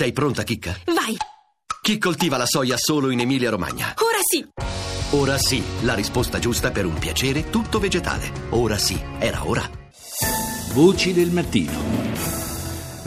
Sei pronta, Chicca? Vai! Chi coltiva la soia solo in Emilia-Romagna? Ora sì! Ora sì, la risposta giusta per un piacere tutto vegetale. Ora sì, era ora. Voci del mattino.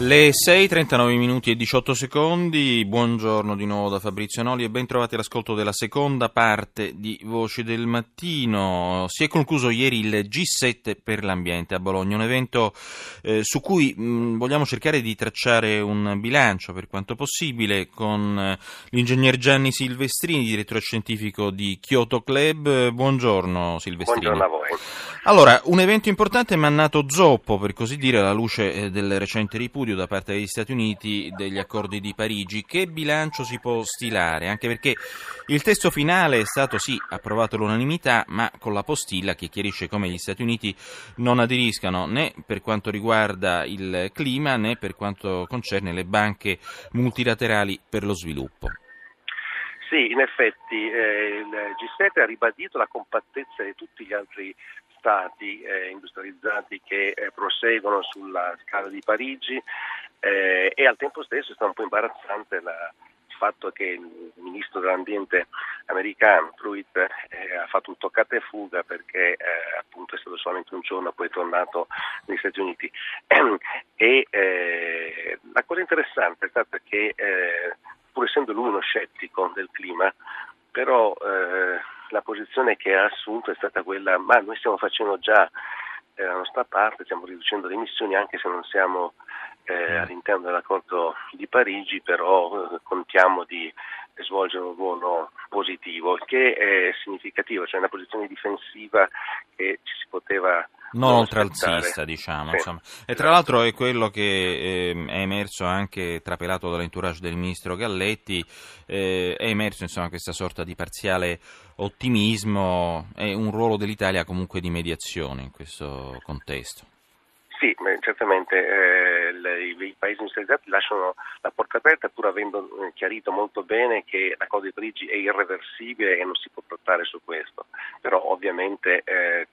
Le 6.39 minuti e 18 secondi, buongiorno di nuovo da Fabrizio Noli e ben trovati all'ascolto della seconda parte di Voci del Mattino. Si è concluso ieri il G7 per l'ambiente a Bologna, un evento eh, su cui mh, vogliamo cercare di tracciare un bilancio per quanto possibile con eh, l'ingegner Gianni Silvestrini, direttore scientifico di Kyoto Club. Buongiorno Silvestrini. Buongiorno a voi. Allora, un evento importante ma nato zoppo, per così dire, alla luce eh, del recente ripudio da parte degli Stati Uniti degli accordi di Parigi. Che bilancio si può stilare? Anche perché il testo finale è stato sì approvato all'unanimità, ma con la postilla che chiarisce come gli Stati Uniti non aderiscano né per quanto riguarda il clima né per quanto concerne le banche multilaterali per lo sviluppo. Sì, in effetti eh, il G7 ha ribadito la compattezza di tutti gli altri stati eh, industrializzati che eh, proseguono sulla scala di Parigi eh, e al tempo stesso è stato un po' imbarazzante la, il fatto che il ministro dell'ambiente americano, Pruitt, eh, ha fatto un toccata e fuga perché eh, appunto è stato solamente un giorno poi è tornato negli Stati Uniti. e eh, la cosa interessante è stata che pur essendo lui uno scettico del clima, però eh, la posizione che ha assunto è stata quella, ma noi stiamo facendo già eh, la nostra parte, stiamo riducendo le emissioni anche se non siamo eh, all'interno dell'accordo di Parigi, però eh, contiamo di svolgere un ruolo positivo, che è significativo, cioè una posizione difensiva che ci si poteva non oltralzista, diciamo. Sì. E tra l'altro è quello che eh, è emerso anche trapelato dall'entourage del ministro Galletti, eh, è emerso insomma, questa sorta di parziale ottimismo e un ruolo dell'Italia comunque di mediazione in questo contesto. Sì, certamente eh, le, i paesi industrializzati lasciano la porta aperta pur avendo eh, chiarito molto bene che la cosa di Parigi è irreversibile e non si può trattare su questo, però ovviamente eh,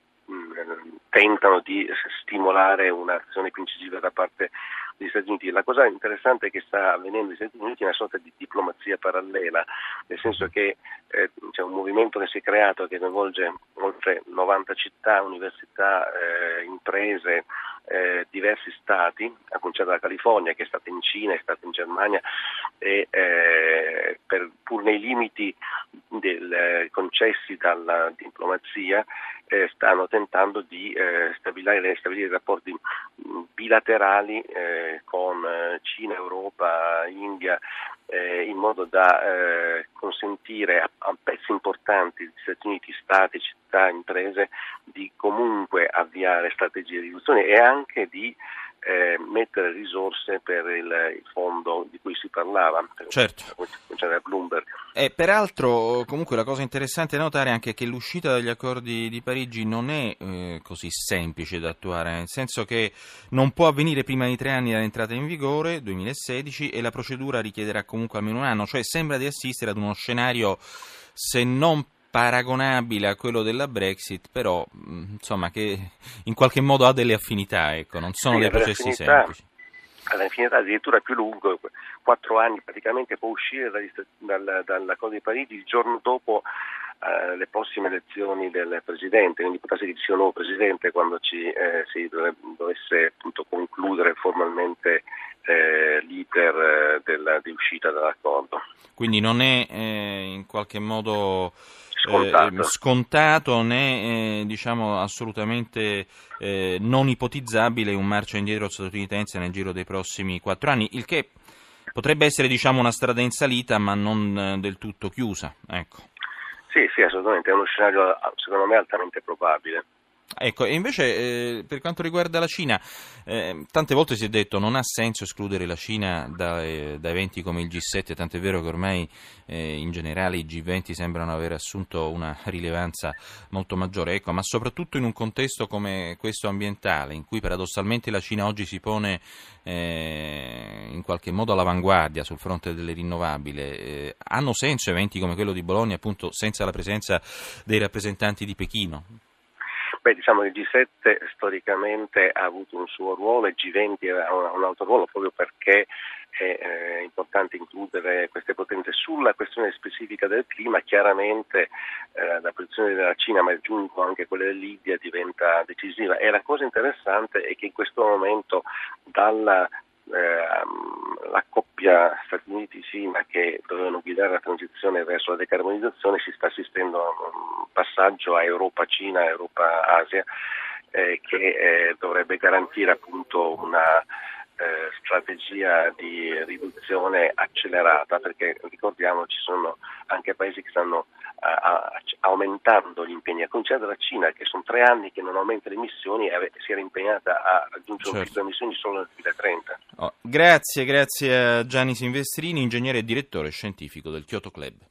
tentano di stimolare un'azione più incisiva da parte degli Stati Uniti. La cosa interessante che sta avvenendo negli Stati Uniti è una sorta di diplomazia parallela, nel senso che eh, c'è un movimento che si è creato che coinvolge oltre 90 città, università, eh, imprese, eh, diversi stati, a cominciare dalla California, che è stata in Cina, è stata in Germania, e eh, per, pur nei limiti del, eh, concessi dalla diplomazia, eh, stanno tentando di eh, stabilire, stabilire, rapporti mm, bilaterali eh, con eh, Cina, Europa, India, eh, in modo da consentire a, a, pezzi importanti di Stati Uniti, Stati, città, imprese di comunque avviare strategie di riduzione e anche di eh, mettere risorse per il, il, fondo di cui si parlava, certo. c'era Bloomberg. E peraltro, comunque, la cosa interessante da notare è anche che l'uscita dagli accordi di Parigi non è eh, così semplice da attuare, nel senso che non può avvenire prima di tre anni dall'entrata in vigore, 2016, e la procedura richiederà comunque almeno un anno, cioè sembra di assistere ad uno scenario se non paragonabile a quello della Brexit, però insomma che in qualche modo ha delle affinità, ecco, non sono sì, dei processi semplici. All'infinità addirittura più lungo, quattro anni praticamente può uscire dal, dall'accordo di Parigi il giorno dopo eh, le prossime elezioni del Presidente, quindi potrebbe che ci sia un nuovo Presidente quando ci, eh, si dovesse appunto, concludere formalmente eh, l'iter eh, della, di uscita dall'accordo. Quindi non è eh, in qualche modo scontato, eh, scontato né eh, diciamo, assolutamente eh, non ipotizzabile un marcia indietro statunitense nel giro dei prossimi quattro anni, il che potrebbe essere diciamo, una strada in salita ma non eh, del tutto chiusa. Ecco. Sì, sì, assolutamente, è uno scenario secondo me altamente probabile. Ecco, e invece eh, per quanto riguarda la Cina, eh, tante volte si è detto che non ha senso escludere la Cina da, eh, da eventi come il G7, tant'è vero che ormai eh, in generale i G20 sembrano aver assunto una rilevanza molto maggiore, ecco, ma soprattutto in un contesto come questo ambientale, in cui paradossalmente la Cina oggi si pone eh, in qualche modo all'avanguardia sul fronte delle rinnovabili, eh, hanno senso eventi come quello di Bologna appunto senza la presenza dei rappresentanti di Pechino? Beh, diciamo il G7 storicamente ha avuto un suo ruolo e G20 ha un altro ruolo proprio perché è eh, importante includere queste potenze sulla questione specifica del clima, chiaramente eh, la posizione della Cina, ma aggiungo anche quella dell'India, diventa decisiva. E la cosa interessante è che in questo momento dalla eh, la coppia Stati Uniti-Cina che dovevano guidare la transizione verso la decarbonizzazione si sta assistendo a un passaggio a Europa-Cina, Europa-Asia eh, che eh, dovrebbe garantire appunto una strategia di riduzione accelerata perché ricordiamo ci sono anche paesi che stanno a, aumentando gli impegni, a cominciare dalla Cina che sono tre anni che non aumenta le emissioni e si era impegnata a raggiungere certo. un emissioni solo nel 2030. Oh, grazie, grazie a Gianni Silvestrini, ingegnere e direttore scientifico del Kyoto Club.